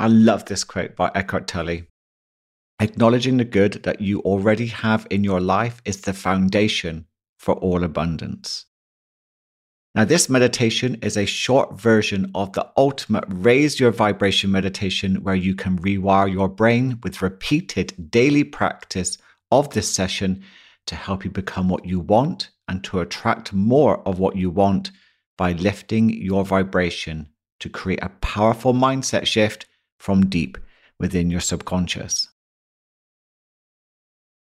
I love this quote by Eckhart Tolle. Acknowledging the good that you already have in your life is the foundation for all abundance. Now, this meditation is a short version of the ultimate raise your vibration meditation where you can rewire your brain with repeated daily practice of this session to help you become what you want and to attract more of what you want by lifting your vibration to create a powerful mindset shift from deep within your subconscious.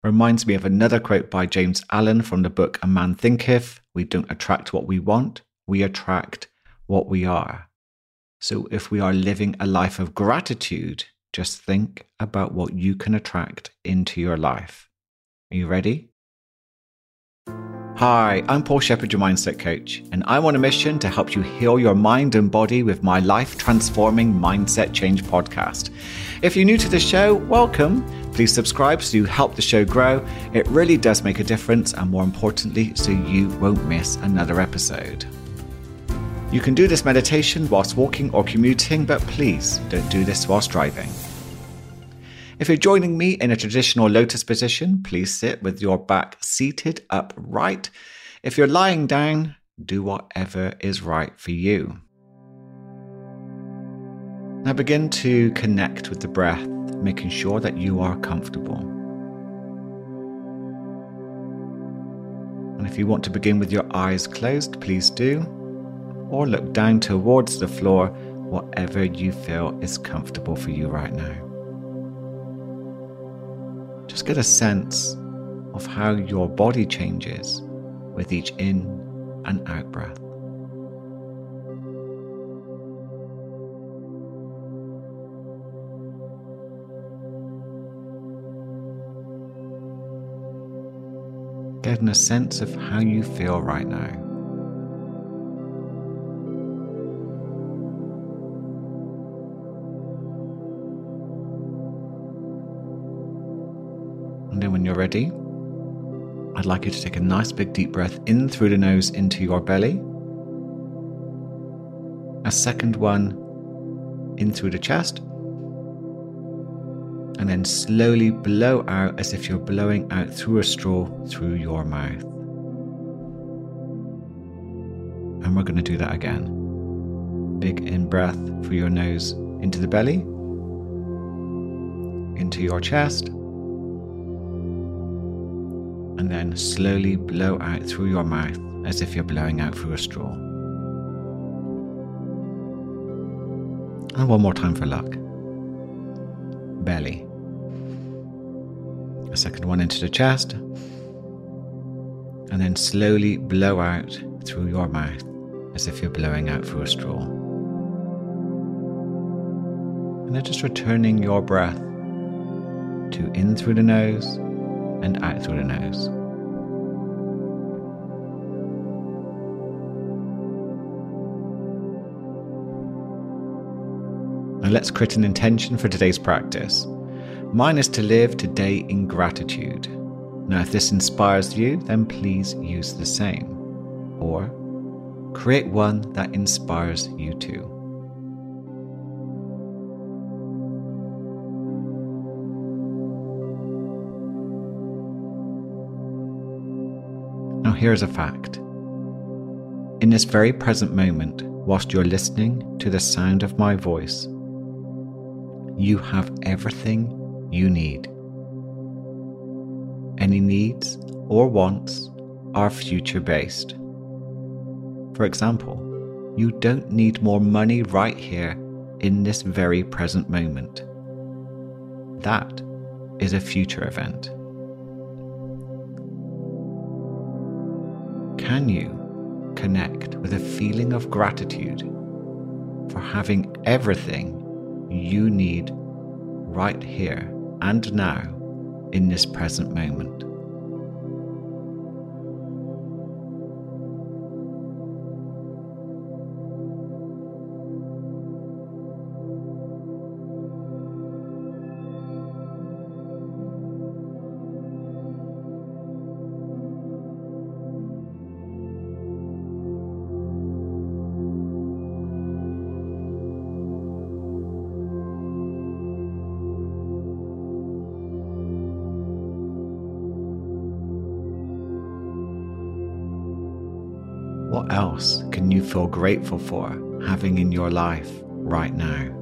Reminds me of another quote by James Allen from the book A Man Thinketh We don't attract what we want, we attract what we are. So if we are living a life of gratitude, just think about what you can attract into your life. Are you ready? Hi, I'm Paul Sheppard, your mindset coach, and I'm on a mission to help you heal your mind and body with my life transforming mindset change podcast. If you're new to the show, welcome. Please subscribe so you help the show grow. It really does make a difference, and more importantly, so you won't miss another episode. You can do this meditation whilst walking or commuting, but please don't do this whilst driving. If you're joining me in a traditional lotus position, please sit with your back seated upright. If you're lying down, do whatever is right for you. Now begin to connect with the breath, making sure that you are comfortable. And if you want to begin with your eyes closed, please do, or look down towards the floor, whatever you feel is comfortable for you right now. Just get a sense of how your body changes with each in and out breath. Getting a sense of how you feel right now. Ready, I'd like you to take a nice big deep breath in through the nose into your belly. A second one in through the chest. And then slowly blow out as if you're blowing out through a straw through your mouth. And we're going to do that again. Big in breath through your nose into the belly, into your chest and then slowly blow out through your mouth as if you're blowing out through a straw. And one more time for luck. Belly. A second one into the chest. And then slowly blow out through your mouth as if you're blowing out through a straw. And then just returning your breath to in through the nose and out through the nose. Now let's create an intention for today's practice. Mine is to live today in gratitude. Now, if this inspires you, then please use the same. Or create one that inspires you too. Here's a fact. In this very present moment, whilst you're listening to the sound of my voice, you have everything you need. Any needs or wants are future based. For example, you don't need more money right here in this very present moment. That is a future event. Can you connect with a feeling of gratitude for having everything you need right here and now in this present moment? What else can you feel grateful for having in your life right now?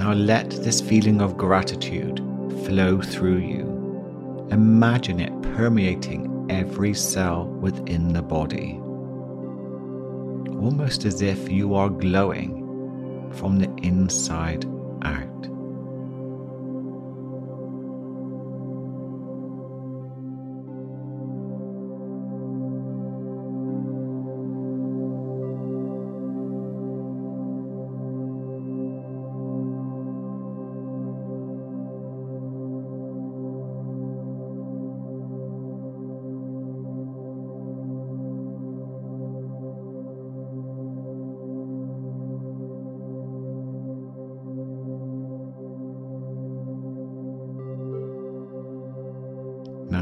Now let this feeling of gratitude flow through you. Imagine it permeating every cell within the body, almost as if you are glowing from the inside out.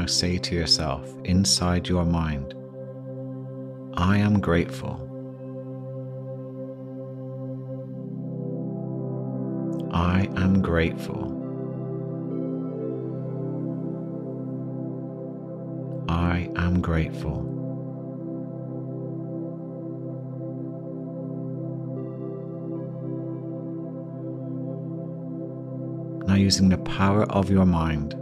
Say to yourself inside your mind, I am grateful. I am grateful. I am grateful. Now, using the power of your mind,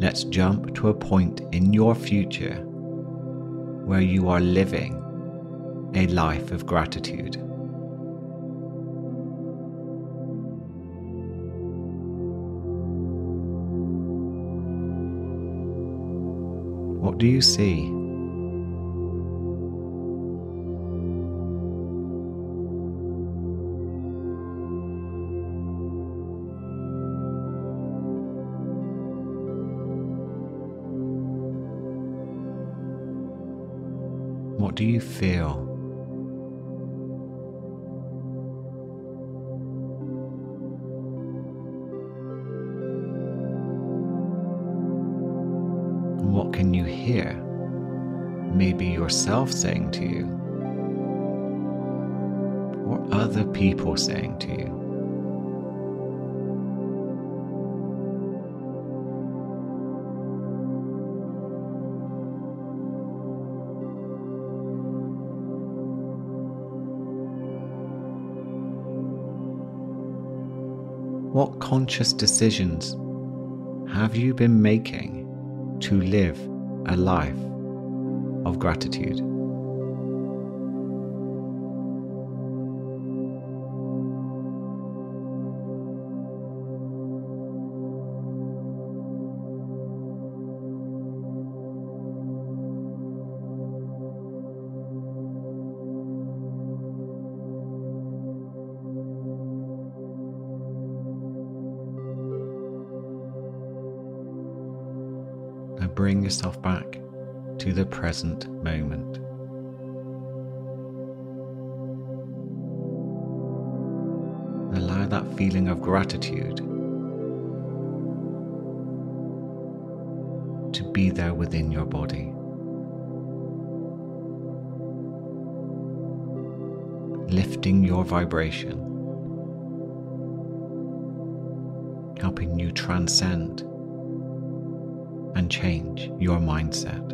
let's jump to a point in your future where you are living a life of gratitude. What do you see? Do you feel? What can you hear? Maybe yourself saying to you, or other people saying to you. What conscious decisions have you been making to live a life of gratitude? Bring yourself back to the present moment. Allow that feeling of gratitude to be there within your body. Lifting your vibration, helping you transcend and change your mindset.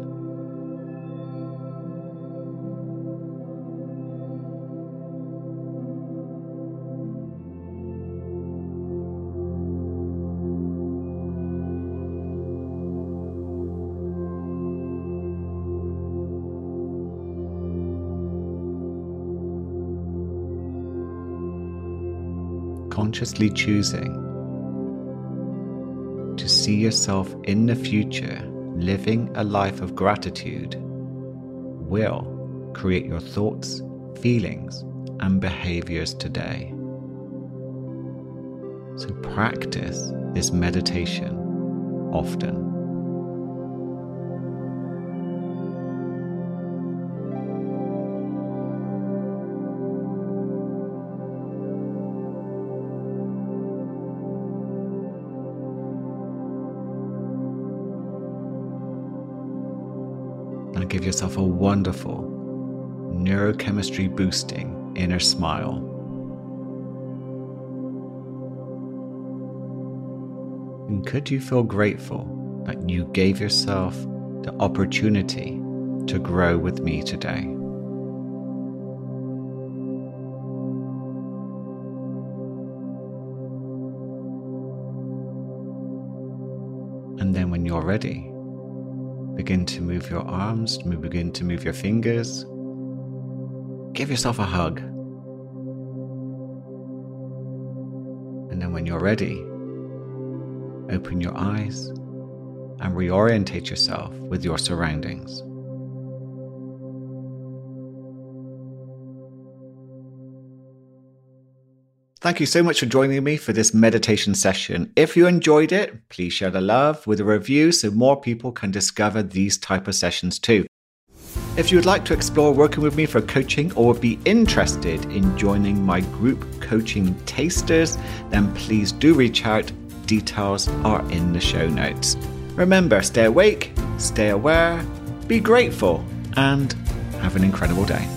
Consciously choosing to see yourself in the future living a life of gratitude will create your thoughts, feelings, and behaviors today. So practice this meditation often. Give yourself a wonderful, neurochemistry boosting inner smile. And could you feel grateful that you gave yourself the opportunity to grow with me today? And then when you're ready, begin to move your arms, begin to move your fingers. Give yourself a hug. And then when you're ready, open your eyes and reorientate yourself with your surroundings. Thank you so much for joining me for this meditation session. If you enjoyed it, please share the love with a review so more people can discover these type of sessions too. If you would like to explore working with me for coaching or would be interested in joining my group coaching tasters, then please do reach out. Details are in the show notes. Remember, stay awake, stay aware, be grateful, and have an incredible day.